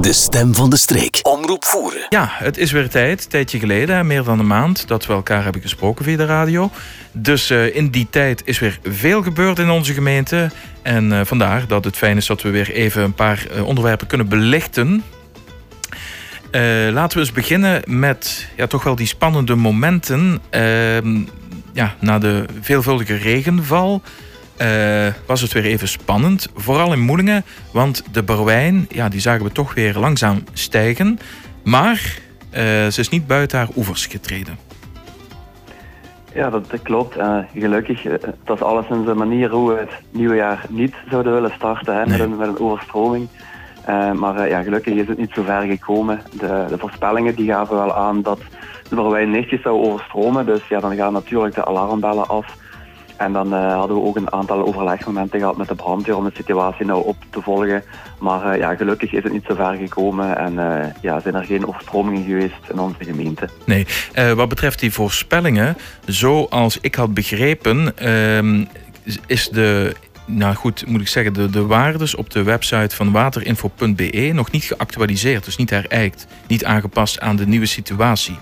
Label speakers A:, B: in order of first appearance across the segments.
A: De stem van de streek. Omroep voeren.
B: Ja, het is weer tijd, een tijdje geleden, meer dan een maand, dat we elkaar hebben gesproken via de radio. Dus uh, in die tijd is weer veel gebeurd in onze gemeente. En uh, vandaar dat het fijn is dat we weer even een paar uh, onderwerpen kunnen belichten. laten we eens beginnen met ja, toch wel die spannende momenten. Ehm, ja, na de veelvuldige regenval uh, was het weer even spannend. Vooral in Moelingen, want de Berwijn, ja, die zagen we toch weer langzaam stijgen. Maar uh, ze is niet buiten haar oevers getreden.
C: Ja, dat, dat klopt. Uh, gelukkig, dat is alles in zijn manier hoe we het nieuwe jaar niet zouden willen starten hè, nee. met, een, met een overstroming. maar ja, gelukkig is het niet zo ver gekomen. De, de voorspellingen die gaven wel aan dat de Berwijn netjes zou overstromen. Dus ja, dan gaan natuurlijk de alarmbellen af. En dan uh, hadden we ook een aantal overlegmomenten gehad met de brandweer om de situatie nou op te volgen. Maar uh, ja, gelukkig is het niet zo ver gekomen en uh, ja, zijn er geen overstromingen geweest in onze gemeente.
B: Nee, wat betreft die voorspellingen, zoals ik had begrepen, ehm, is de nou goed, moet ik zeggen, de, de waardes op de website van waterinfo.be nog niet geactualiseerd, dus niet herijkt, niet aangepast aan de nieuwe situatie.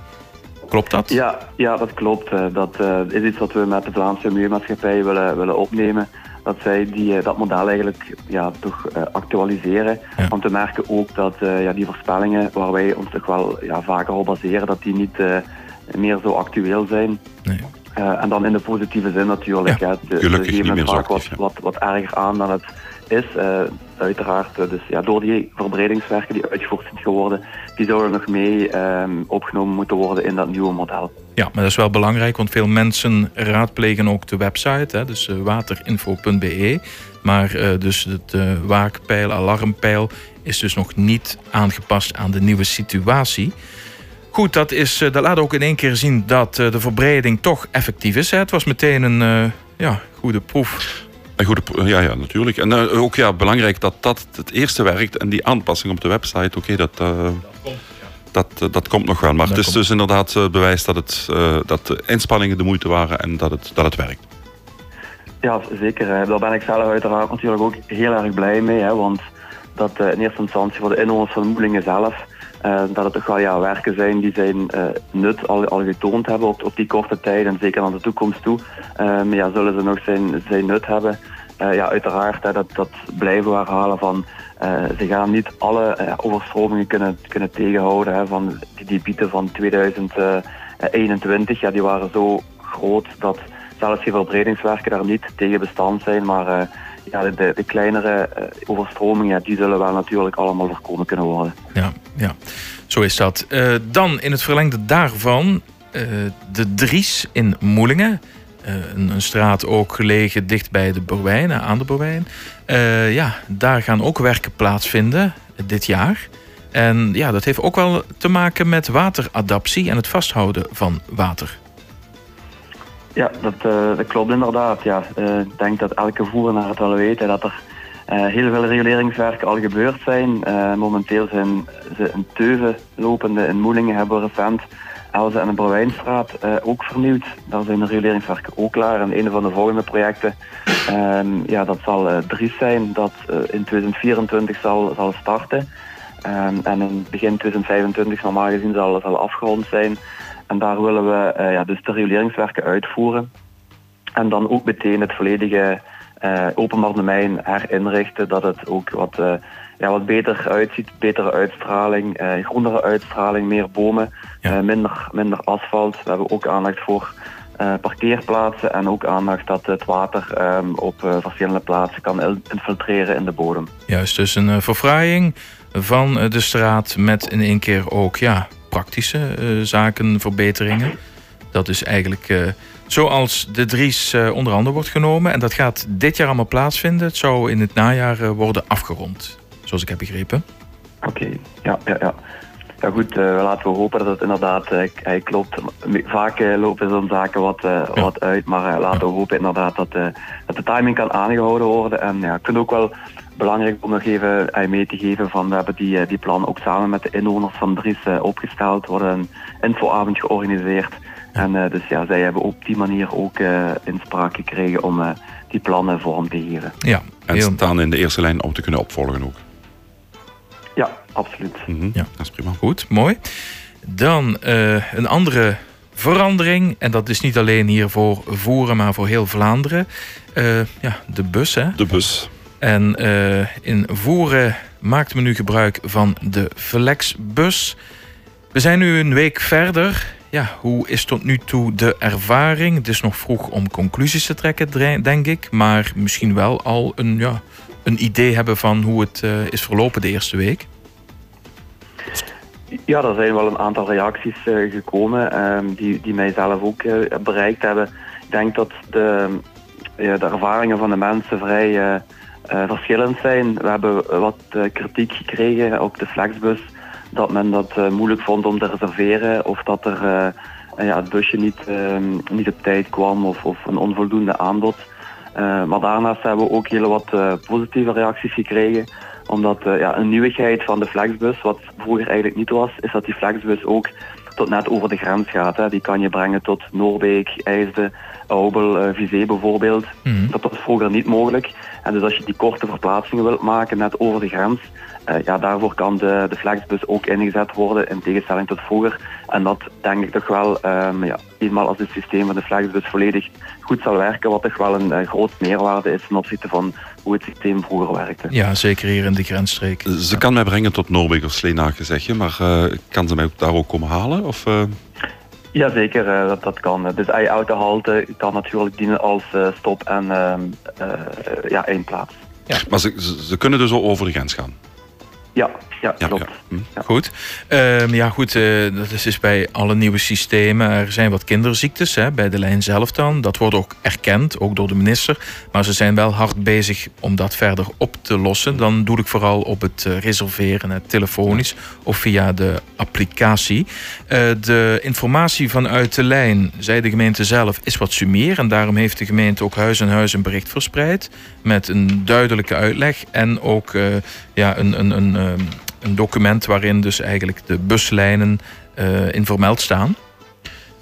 B: Klopt dat?
C: Ja, ja dat klopt. Eh, dat uh, is iets wat we met de Vlaamse Milieumaatschappij willen, willen opnemen. Dat zij die, eh, dat model eigenlijk ja, toch actualiseren. Ja. Want we merken ook dat ja, die voorspellingen waar wij ons toch wel ja, vaker op baseren, dat die niet meer zo actueel zijn. Nee. en dan in de positieve zin natuurlijk.
D: Ja,
C: ja,
D: gelukkig niet meer zo
C: actief, wat, wat, wat erger aan dan het is. Uh, uiteraard, dus ja, door die verbredingswerken die uitgevoerd zijn geworden, die zouden nog mee um, opgenomen moeten worden in dat nieuwe model.
B: Ja, maar dat is wel belangrijk, want veel mensen raadplegen ook de website, hè, dus uh, waterinfo.be. Maar uh, dus het waakpeil, alarmpeil is dus nog niet aangepast aan de nieuwe situatie. Goed, dat, is, dat laat ook in één keer zien dat de verbreding toch effectief is. Hè. Het was meteen een ja, goede proef
D: een goede, ja, ja, natuurlijk. En uh, ook ja, belangrijk dat dat het eerste werkt en die aanpassing op de website, oké, okay, dat, uh, dat, uh, dat komt nog wel. Maar dat het is dus inderdaad bewijs dat, het, dat de inspanningen de moeite waren en dat het, dat het werkt.
C: Ja, zeker. Daar ben ik zelf uiteraard natuurlijk ook heel erg blij mee. Hè, want dat in eerste instantie voor de inwoners van Moelingen zelf uh, dat het toch wel ja, werken zijn die zijn uh, nut al, al getoond hebben op, op die korte tijd en zeker naar de toekomst toe. Um, ja, zullen ze nog zijn, zijn nut hebben. Ja, uiteraard, hè, dat, dat blijven we herhalen van ze gaan niet alle overstromingen kunnen, kunnen tegenhouden. Hè, van die debieten van 2021, ja, die waren zo groot dat zelfs die verbredingswerken daar niet tegen bestand zijn. Maar ja, de, de kleinere uh, overstromingen, die zullen wel natuurlijk allemaal voorkomen kunnen worden.
B: Ja, ja. zo is dat. Uh, dan in het verlengde daarvan uh, de Dries in Moelingen. Een, een, straat ook gelegen dicht bij de Borwijn, aan de Borwijn. ja, daar gaan ook werken plaatsvinden dit jaar. En ja, dat heeft ook wel te maken met wateradaptie en het vasthouden van water.
C: Ja, dat, uh, dat klopt inderdaad. Ja. Uh, ik denk dat elke voernaar het wel weet dat er uh, heel veel reguleringswerken al gebeurd zijn. momenteel zijn ze in Teuven lopende in Moelingen hebben we recent Elze en de Brouwijnstraat ook vernieuwd. Daar zijn de reguleringswerken ook klaar. En een van de volgende projecten, ehm, ja, dat zal Dries zijn, dat in 2024 zal, zal starten. Um, en in begin 2025 normaal gezien zal, zal afgerond zijn. En daar willen we uh, ja, dus de reguleringswerken uitvoeren. En dan ook meteen het volledige uh, openbaar domein herinrichten, dat het ook wat, uh, ja, wat beter uitziet, betere uitstraling, groenere uitstraling, meer bomen, ja. minder, minder asfalt. We hebben ook aandacht voor parkeerplaatsen en ook aandacht dat het water um, op verschillende plaatsen kan infiltreren in de bodem.
B: Juist, dus een verfraaiing van de straat met in één keer ook ja, praktische uh, zaken, verbeteringen. Dat is eigenlijk uh, zoals de Dries uh, onder andere wordt genomen. En dat gaat dit jaar allemaal plaatsvinden. Het zou in het najaar worden afgerond, zoals ik heb begrepen.
C: Oké, okay. ja, ja, ja. Ja goed, laten we hopen dat het inderdaad hij klopt. Vaak lopen zo'n zaken wat, ja. wat uit, maar laten we hopen inderdaad dat, dat de timing kan aangehouden worden. En ja, ik vind ook wel belangrijk om nog even uh, mee te geven van we hebben die, uh, die plan ook samen met de inwoners van Dries uh, opgesteld. Er wordt een infoavond georganiseerd. En dus ja, zij hebben op die manier ook inspraak gekregen om die plannen vorm te geven.
D: Ja, en staan in de eerste lijn om te kunnen opvolgen ook.
C: Ja, absoluut.
D: Mhm,
B: Ja.
D: Dat is prima.
B: Goed, mooi. Dan eh, een andere verandering. En dat is niet alleen hier voor Voeren, maar voor heel Vlaanderen. Eh, ja, de bus, hè.
D: De bus.
B: En eh, in Voeren maakt men nu gebruik van de Flexbus. We zijn nu een week verder. Ja, hoe is tot nu toe de ervaring? Het is nog vroeg om conclusies te trekken, denk ik. Maar misschien wel al een, ja, een idee hebben van hoe het eh, is verlopen de eerste week.
C: Ja, er zijn wel een aantal reacties eh, gekomen ehm, die, die mij zelf ook bereikt hebben. Ik denk dat de, de ervaringen van de mensen vrij verschillend zijn. We hebben wat eh, kritiek gekregen op de Flexbus dat men dat eh, moeilijk vond om te reserveren of dat er eh, eh, ja, het busje niet, ehm, niet op tijd kwam of, of een onvoldoende aanbod. Eh, maar daarnaast hebben we ook heel wat eh, positieve reacties gekregen omdat eh, ja, een nieuwigheid van de Flexbus, wat vroeger eigenlijk niet was, is dat die Flexbus ook tot net over de grens gaat. Hè. Die kan je brengen tot Noorbeek, IJsde, Aubel, eh Vizé bijvoorbeeld.
B: Mhm.
C: Dat was vroeger niet mogelijk. En dus als je die korte verplaatsingen wilt maken net over de grens, eh, ja, daarvoor kan de, de Flexbus ook ingezet worden in tegenstelling tot vroeger. En dat denk ik toch wel, ehm, ja, eenmaal als het systeem van de Flexbus volledig goed zal werken, wat toch wel een eh, groot meerwaarde is ten opzichte van hoe het systeem vroeger werkte.
B: Ja, zeker hier in de grensstreek.
D: Ze kan mij brengen tot Noorbeek of Sleenaken, zeg je. Maar eh, kan ze mij ook daar ook komen halen? Of, eh,
C: Jazeker, eh, dat, dat kan. Dus je autohalte kan natuurlijk dienen als eh, stop en ehm, eh, ja, eindplaats.
D: Maar ze, ze, ze kunnen dus al over de grens gaan.
C: Ja, ja,
D: Ja,
C: klopt.
D: ja. Hm.
B: Goed. Ehm, ja, goed. eh, dat is dus bij alle nieuwe systemen. Er zijn wat kinderziektes hè, bij de lijn zelf dan. Dat wordt ook erkend, ook door de minister. Maar ze zijn wel hard bezig om dat verder op te lossen. Dan doe ik vooral op het eh, reserveren, hè, telefonisch of via de applicatie. Eh, de informatie vanuit de lijn, zei de gemeente zelf, is wat sumier. En daarom heeft de gemeente ook huis en huis een bericht verspreid. Met een duidelijke uitleg en ook ja, een, een, een, ehm, een document waarin dus eigenlijk de buslijnen eh, in vermeld staan.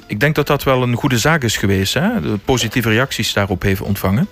B: Ik denk dat dat wel een goede zaak is geweest. Hè? De positieve reacties daarop heeft ontvangen.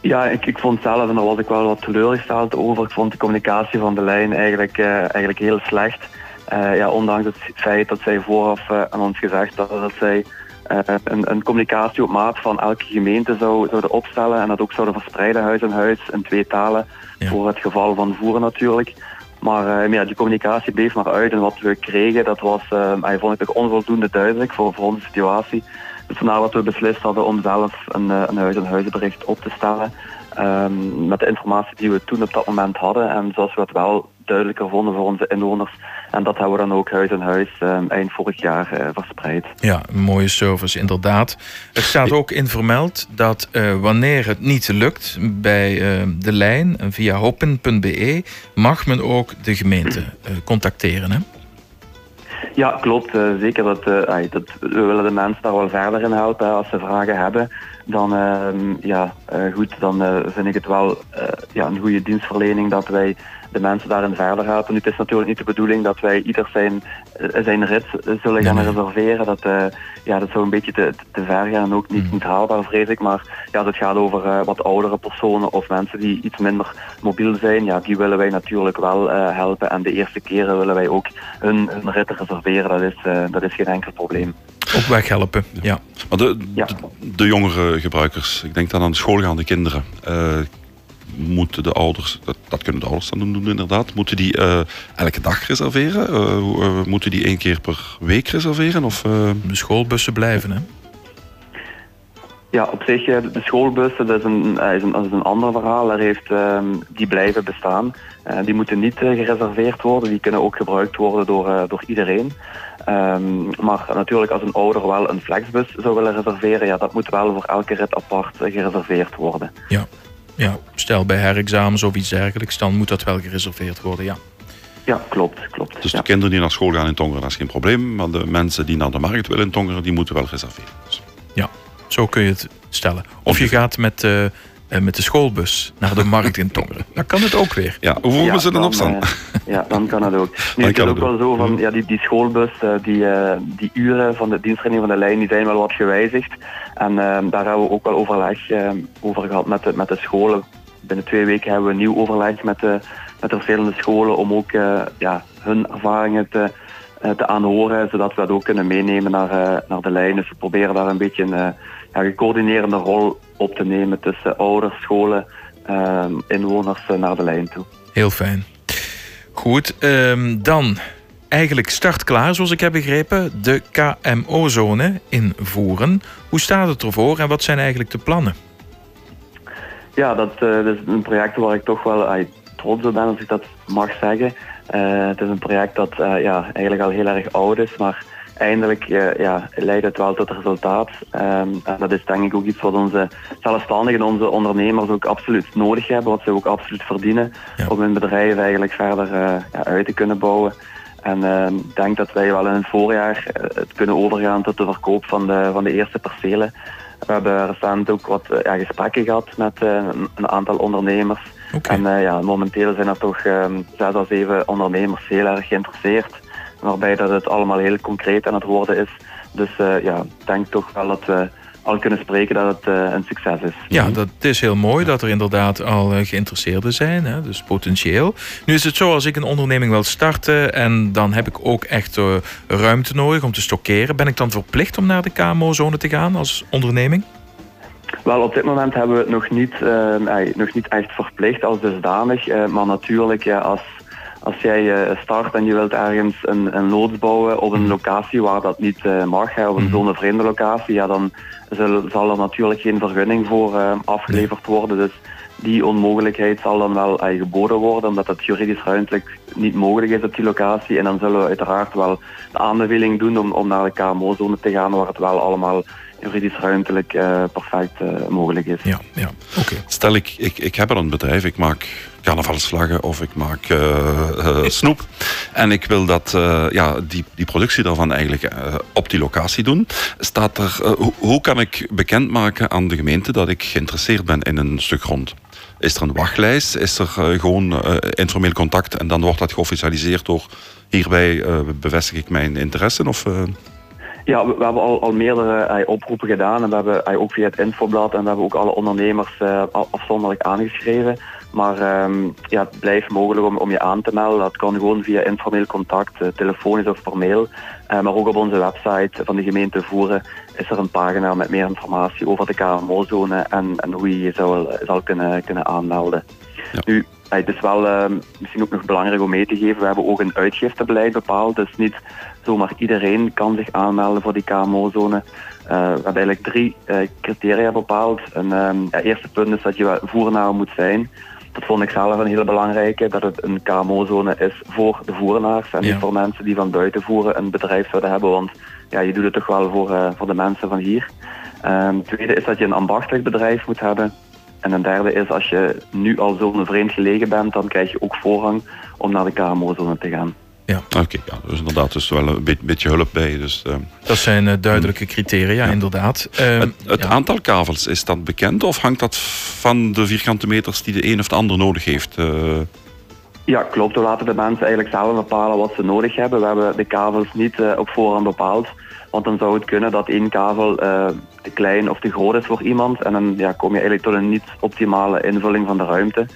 C: Ja, ik, ik vond zelf, en daar was ik wel wat teleurgesteld over, ik vond de communicatie van de lijn eigenlijk, eh, eigenlijk heel slecht. Eh, ja, ondanks het feit dat zij vooraf aan ons gezegd hadden dat zij eh, een, een communicatie op maat van elke gemeente zou, zouden opstellen en dat ook zouden verspreiden huis en huis in twee talen
B: Ja.
C: voor het geval van voeren natuurlijk. Maar, eh, maar ja, die communicatie bleef maar uit en wat we kregen, dat was, hij vond ik toch onvoldoende duidelijk voor, voor onze situatie. Dus vandaar dat we beslist hadden om zelf een, een huis-en-huizenbericht op te stellen. ehm, met de informatie die we toen op dat moment hadden. En zoals we het wel duidelijker vonden voor onze inwoners. En dat hebben we dan ook huis en huis ehm, eind vorig jaar eh, verspreid.
B: Ja, een mooie service, inderdaad. Er staat ook in vermeld dat eh, wanneer het niet lukt bij eh, de lijn via hoppen.be mag men ook de gemeente contacteren. Hè?
C: Ja, klopt. zeker. Dat, dat, we willen de mensen daar wel verder in helpen. hè. Als ze vragen hebben, dan, ehm, ja, goed, dan vind ik het wel ja, een goede dienstverlening dat wij de mensen daarin verder helpen. Nu, het is natuurlijk niet de bedoeling dat wij ieder zijn, eh, zijn rit eh, zullen gaan
B: Nee, nee.
C: reserveren. Dat, eh, ja, dat zou een beetje te, te ver gaan en ook niet, niet haalbaar, vrees ik. Maar ja, als het gaat over eh, wat oudere personen of mensen die iets minder mobiel zijn, ja, die willen wij natuurlijk wel eh, helpen. En de eerste keren willen wij ook hun, hun ritten reserveren. Dat is, eh, dat is geen enkel probleem.
B: Op weg helpen. Ja.
D: Maar de,
C: Ja.
D: de, de jongere gebruikers, ik denk dan aan schoolgaande kinderen. Moeten de ouders, dat, dat kunnen de ouders dan doen inderdaad, moeten die eh, elke dag reserveren? Eh, eh, moeten die één keer per week reserveren? Of, eh,
B: De schoolbussen blijven. Hè?
C: Ja, op zich, de schoolbussen, dat is een, is een, dat is een ander verhaal. Daar heeft, ehm, die blijven bestaan. Eh, die moeten niet gereserveerd worden. Die kunnen ook gebruikt worden door, eh, door iedereen. Ehm, maar natuurlijk, als een ouder wel een flexbus zou willen reserveren, ja, dat moet wel voor elke rit apart gereserveerd worden.
B: Ja. Ja. Stel bij herexamens of iets dergelijks, dan moet dat wel gereserveerd worden. Ja.
C: Ja, klopt, klopt.
D: dus
C: ja.
D: de kinderen die naar school gaan in Tongeren, dat is geen probleem. Maar de mensen die naar de markt willen in Tongeren, die moeten wel reserveren. Dus,
B: ja, zo kun je het stellen. Of je gaat met, eh, eh, met de schoolbus naar de markt in Tongeren. Dan kan het ook weer.
D: ja, hoe moeten ze dan opstaan?
C: eh, ja, dan kan het ook. Nu,
D: Dan
C: het is
D: kan
C: ook
D: het
C: wel zo van, ja, die, die schoolbus, eh, die, eh, die uren van de dienstregeling van de lijn, die zijn wel wat gewijzigd. En eh, daar hebben we ook wel overleg eh, over gehad met de, met de scholen. Binnen twee weken hebben we een nieuw overleg met de, met de verschillende scholen om ook ja, hun ervaringen te, te aanhoren, zodat we dat ook kunnen meenemen naar, naar de lijn. Dus we proberen daar een beetje een ja, gecoördinerende rol op te nemen tussen ouders, scholen, inwoners naar de lijn toe.
B: Heel fijn. Goed, um, dan eigenlijk startklaar, zoals ik heb begrepen, de KMO-zone in Voeren. Hoe staat het ervoor en wat zijn eigenlijk de plannen?
C: Ja, dat, uh, is een project waar ik toch wel uh, trots op ben, als ik dat mag zeggen. Uh, het is een project dat ja, eigenlijk al heel erg oud is, maar eindelijk ja, leidt het wel tot resultaat. Um, en dat is denk ik ook iets wat onze zelfstandigen, onze ondernemers ook absoluut nodig hebben, wat ze ook absoluut verdienen om hun bedrijf eigenlijk verder ja, uit te kunnen bouwen. En ehm, ik denk dat wij wel in het voorjaar uh, het kunnen overgaan tot de verkoop van de, van de eerste percelen. We hebben recent ook wat ja, gesprekken gehad met uh, een aantal ondernemers. Okay. En ja, momenteel zijn er toch ehm, zes à zeven ondernemers heel erg geïnteresseerd. Waarbij dat het allemaal heel concreet aan het worden is. Dus ja, ik denk toch wel dat we al kunnen spreken dat het uh, een succes is.
B: Ja, dat is heel mooi dat er inderdaad al uh, geïnteresseerden zijn, hè, dus potentieel. Nu is het zo, als ik een onderneming wil starten en dan heb ik ook echt ruimte nodig om te stockeren, ben ik dan verplicht om naar de KMO-zone te gaan als onderneming?
C: Wel, op dit moment hebben we het nog niet, nog niet echt verplicht als dusdanig. maar natuurlijk, ja, als als jij uh, start en je wilt ergens een, een loods bouwen op een mhm. locatie waar dat niet uh, mag, hè, op een -hmm. zonevreemde locatie, ja, dan zal, zal, er natuurlijk geen vergunning voor uh, afgeleverd worden. Dus die onmogelijkheid zal dan wel geboden worden, omdat het juridisch ruimtelijk niet mogelijk is op die locatie. En dan zullen we uiteraard wel de aanbeveling doen om, om naar de KMO-zone te gaan, waar het wel allemaal juridisch ruimtelijk uh, perfect uh, mogelijk is.
B: Ja, ja. oké.
D: Stel, ik, ik, ik heb er een bedrijf, ik maak carnavalsslagen of ik maak uh, snoep. En ik wil dat, ja, die, die productie daarvan eigenlijk op die locatie doen. Staat er, hoe, hoe kan ik bekendmaken aan de gemeente dat ik geïnteresseerd ben in een stuk grond? Is er een wachtlijst? Is er gewoon informeel contact en dan wordt dat geofficialiseerd door hierbij bevestig ik mijn interesse? Of,
C: ja, we, hebben al, al meerdere uh, oproepen gedaan en we hebben uh, ook via het infoblad en we hebben ook alle ondernemers uh, afzonderlijk aangeschreven. Maar um, ja, het blijft mogelijk om, om je aan te melden. Dat kan gewoon via informeel contact, telefonisch of per mail. maar ook op onze website van de gemeente Voeren is er een pagina met meer informatie over de KMO-zone en, en hoe je je zou, zal kunnen, kunnen aanmelden. Ja. Nu, het is wel uh, misschien ook nog belangrijk om mee te geven. We hebben ook een uitgiftebeleid bepaald. Dus niet zomaar iedereen kan zich aanmelden voor die KMO-zone. Uh, we hebben eigenlijk drie uh, criteria bepaald. Een um, ja, eerste punt is dat je voernaar moet zijn. Dat vond ik zelf een hele belangrijke, dat het een KMO-zone is voor de voernaars en niet voor mensen die van buiten voeren een bedrijf zouden hebben. Want ja, je doet het toch wel voor, uh, voor de mensen van hier. Um, tweede is dat je een ambachtelijk bedrijf moet hebben. En een derde is, als je nu al zo'n vreemd gelegen bent, dan krijg je ook voorrang om naar de KMO-zone te gaan.
D: Ja. Oké, ja, dus inderdaad, dus wel een beetje hulp bij. Dus, uh,
B: dat zijn uh, duidelijke criteria, ja. inderdaad.
D: Uh, het, het ja. aantal kavels, is dat bekend of hangt dat van de vierkante meters die de een of de ander nodig heeft?
C: Ja, klopt. We laten de mensen eigenlijk zelf bepalen wat ze nodig hebben. We hebben de kavels niet op voorhand bepaald. Want dan zou het kunnen dat één kavel te klein of te groot is voor iemand. En dan ja, kom je eigenlijk tot een niet optimale invulling van de ruimte.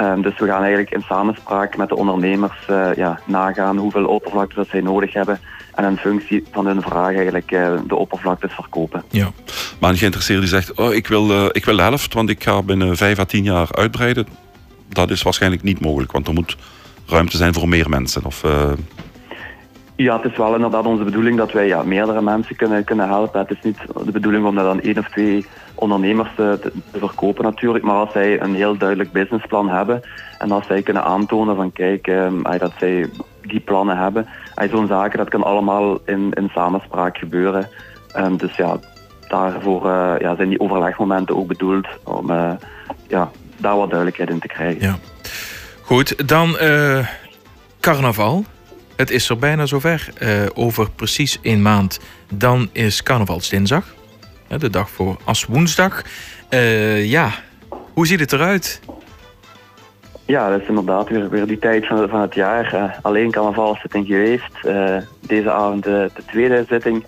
C: Um, dus we gaan eigenlijk in samenspraak met de ondernemers uh, ja, nagaan hoeveel oppervlakte dat zij nodig hebben. En in functie van hun vraag eigenlijk de oppervlaktes verkopen.
D: Ja. Maar een geïnteresseerde die zegt, oh, ik, wil, ik wil de helft, want ik ga binnen 5 à 10 jaar uitbreiden. Dat is waarschijnlijk niet mogelijk, want er moet ruimte zijn voor meer mensen. Of,
C: ja, het is wel inderdaad onze bedoeling dat wij ja, meerdere mensen kunnen, kunnen helpen. Het is niet de bedoeling om dat dan één of twee ondernemers te, te, verkopen natuurlijk. Maar als zij een heel duidelijk businessplan hebben en als zij kunnen aantonen van kijk, um, dat zij die plannen hebben. Zo'n zaken, dat kan allemaal in, in samenspraak gebeuren. Um, dus ja, daarvoor uh, ja, zijn die overlegmomenten ook bedoeld om uh, ja, daar wat duidelijkheid in te krijgen.
B: Ja. Goed, dan uh, carnaval. Het is er bijna zover. Uh, over precies een maand. Dan is carnavalsdinsdag. De dag voor als woensdag. Uh, ja, hoe ziet het eruit?
C: Ja, dat is inderdaad weer, weer die tijd van, van het jaar. Uh, alleen carnavalszitting geweest. deze avond de, de tweede zitting.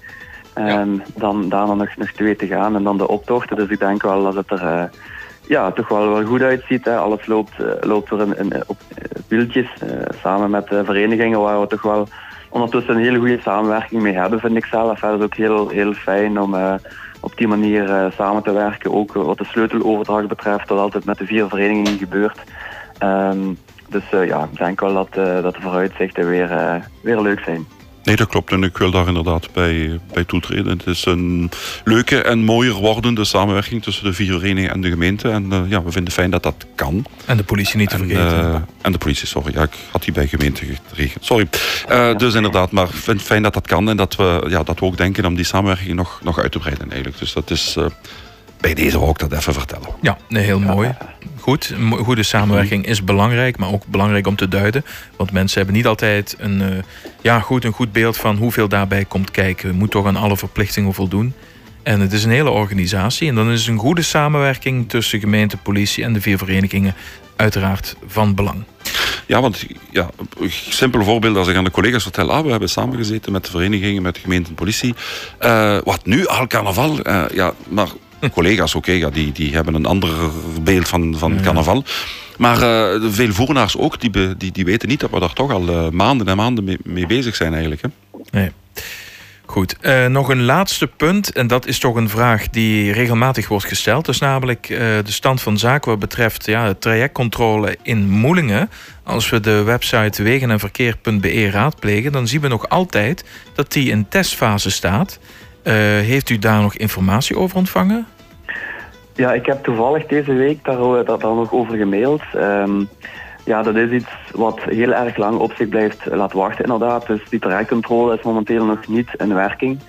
C: En ja. dan daarna nog, nog twee te gaan en dan de optochten. Dus ik denk wel dat het er ja, toch wel, wel goed uitziet. Hè. Alles loopt, loopt er in, op wieltjes, samen met verenigingen waar we toch wel ondertussen een hele goede samenwerking mee hebben, vind ik zelf. Het is ook heel, heel fijn om op die manier samen te werken. Ook wat de sleuteloverdracht betreft, dat altijd met de vier verenigingen gebeurt. Ehm, dus ja, ik denk wel dat, dat de vooruitzichten weer, weer leuk zijn.
D: Nee, dat klopt. En ik wil daar inderdaad bij, bij toetreden. Het is een leuke en mooier wordende samenwerking tussen de vier verenigingen en de gemeente. En uh, ja, we vinden fijn dat dat kan.
B: En de politie niet te
D: en,
B: vergeten.
D: Uh, en de politie, sorry. Ja, ik had die bij gemeente geregeld. Sorry. Uh, dus inderdaad, maar ik vind het fijn dat dat kan. En dat we, ja, dat we ook denken om die samenwerking nog, nog uit te breiden eigenlijk. Dus dat is bij deze ook dat even vertellen.
B: Ja, heel mooi. Goed, goede samenwerking is belangrijk, maar ook belangrijk om te duiden. Want mensen hebben niet altijd een, uh, ja, goed, een goed beeld van hoeveel daarbij komt kijken. Je moet toch aan alle verplichtingen voldoen. En het is een hele organisatie. En dan is een goede samenwerking tussen gemeente, politie en de vier verenigingen uiteraard van belang.
D: Ja, want ja, een simpel voorbeeld als ik aan de collega's vertel, ah, we hebben samengezeten met de verenigingen, met de gemeente en politie. Uh, wat nu, al carnaval, uh, ja, maar collega's, oké, ja, die, die hebben een ander beeld van, van carnaval. Maar uh, veel voernaars ook, die, die, die weten niet dat we daar toch al uh, maanden en maanden mee, mee, bezig zijn eigenlijk. Hè.
B: Nee. Goed, uh, nog een laatste punt. En dat is toch een vraag die regelmatig wordt gesteld. Dat is namelijk de stand van zaken wat betreft ja, de trajectcontrole in Moelingen. Als we de website wegenenverkeer.be raadplegen, dan zien we nog altijd dat die in testfase staat. heeft u daar nog informatie over ontvangen?
C: Ja, ik heb toevallig deze week daar, daar, daar nog over gemaild. Um, ja, dat is iets wat heel erg lang op zich blijft laten wachten inderdaad. Dus die trajectcontrole is momenteel nog niet in werking.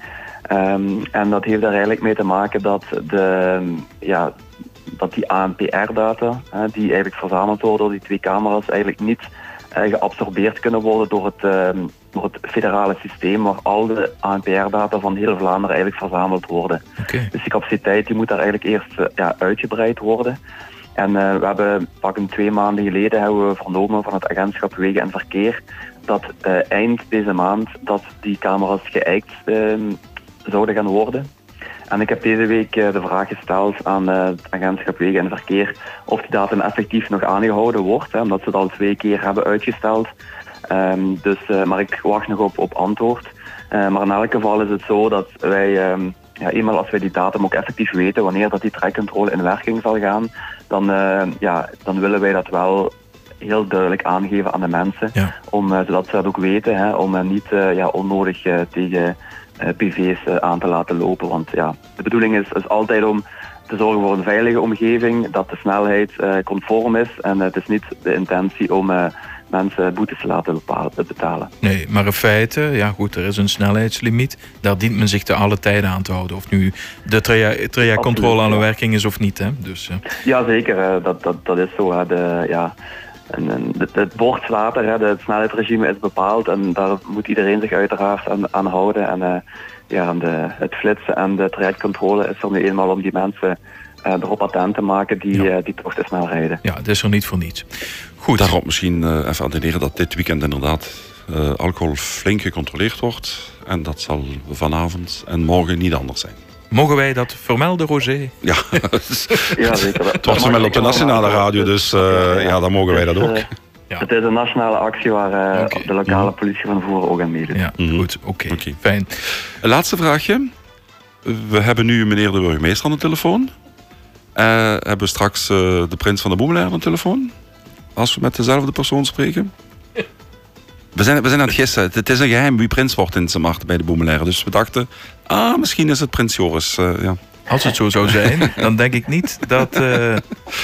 C: Um, en dat heeft er eigenlijk mee te maken dat, de, ja, dat die ANPR-data, die eigenlijk verzameld worden door die twee camera's, eigenlijk niet geabsorbeerd kunnen worden door het, uh, door het federale systeem waar al de ANPR-data van heel Vlaanderen eigenlijk verzameld worden.
B: Okay.
C: Dus die capaciteit die moet daar eigenlijk eerst uh, ja, uitgebreid worden. En we hebben pak een twee maanden geleden hebben we vernomen van het agentschap Wegen en Verkeer dat eind deze maand dat die camera's geëikt ehm, zouden gaan worden. En ik heb deze week de vraag gesteld aan het agentschap Wegen en Verkeer of die datum effectief nog aangehouden wordt, hè, omdat ze het al twee keer hebben uitgesteld. Um, dus, uh, maar ik wacht nog op, op antwoord. Maar in elk geval is het zo dat wij, um, ja, eenmaal als wij die datum ook effectief weten, wanneer dat die trekcontrole in werking zal gaan, dan, ja, dan willen wij dat wel heel duidelijk aangeven aan de mensen.
B: Ja.
C: Om, zodat ze dat ook weten, hè, om niet ja, onnodig tegen PV's aan te laten lopen. Want ja, de bedoeling is, is altijd om te zorgen voor een veilige omgeving, dat de snelheid conform is. En het is niet de intentie om mensen boetes laten bepalen, betalen.
B: Nee, maar in feite, ja goed, er is een snelheidslimiet. Daar dient men zich te alle tijden aan te houden. Of nu de trajectcontrole aan de werking is of niet. Hè? Dus, uh.
C: Ja, zeker. Dat, dat, dat is zo. Hè. De, ja, en, en het, het bord staat er, hè. het snelheidsregime is bepaald. En daar moet iedereen zich uiteraard aan, aan houden. En uh, ja, de, het flitsen en de trajectcontrole is er nu eenmaal om die mensen uh, erop attent te maken die, ja. uh, die toch te snel rijden.
B: Ja, het is er niet voor niets. Goed.
D: Daarop misschien uh, even attenderen dat dit weekend inderdaad alcohol flink gecontroleerd wordt. En dat zal vanavond en morgen niet anders zijn.
B: Mogen wij dat vermelden, Roger?
D: Ja,
C: ja zeker.
D: Het was wel op de nationale radio, dus ja, ja, dan mogen wij dat ook.
C: Ja. Het is een nationale actie waar uh, okay. de lokale politie van Voeren ook aan meedoet.
B: Ja, mm -hmm. goed. Oké, okay. okay. fijn.
D: Een laatste vraagje. We hebben nu meneer de burgemeester aan de telefoon. Uh, hebben we straks uh, de prins van de Boemelaar aan de telefoon? Als we met dezelfde persoon spreken? We zijn, we zijn aan het gissen. Het is een geheim wie prins wordt in zijn macht bij de Boemelaar. Dus we dachten, ah, misschien is het prins Joris. Uh, ja.
B: Als het zo zou zijn, dan denk ik niet dat, uh,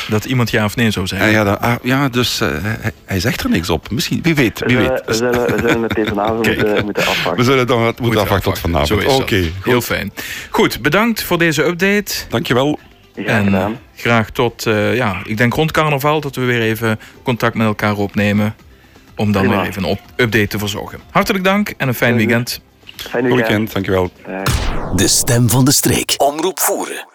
B: dat iemand ja of nee zou zeggen.
D: Ja, ja, dan, ah, ja dus uh, hij, hij, zegt er niks op. Misschien, wie weet. Wie
C: we,
D: weet.
C: We, zullen, we zullen het deze avond moeten, moeten afwachten.
D: We zullen dan moeten afwachten tot vanavond. Oké, okay,
B: heel fijn. Goed, bedankt voor deze update.
D: Dankjewel.
C: Graag gedaan.
B: graag tot, uh, ja, ik denk rond carnaval dat we weer even contact met elkaar opnemen. Om dan
C: Prima.
B: weer even een update te verzorgen. Hartelijk dank en een fijn weekend.
C: Fijn
D: weekend. Dankjewel.
A: De stem van de streek. Omroep voeren.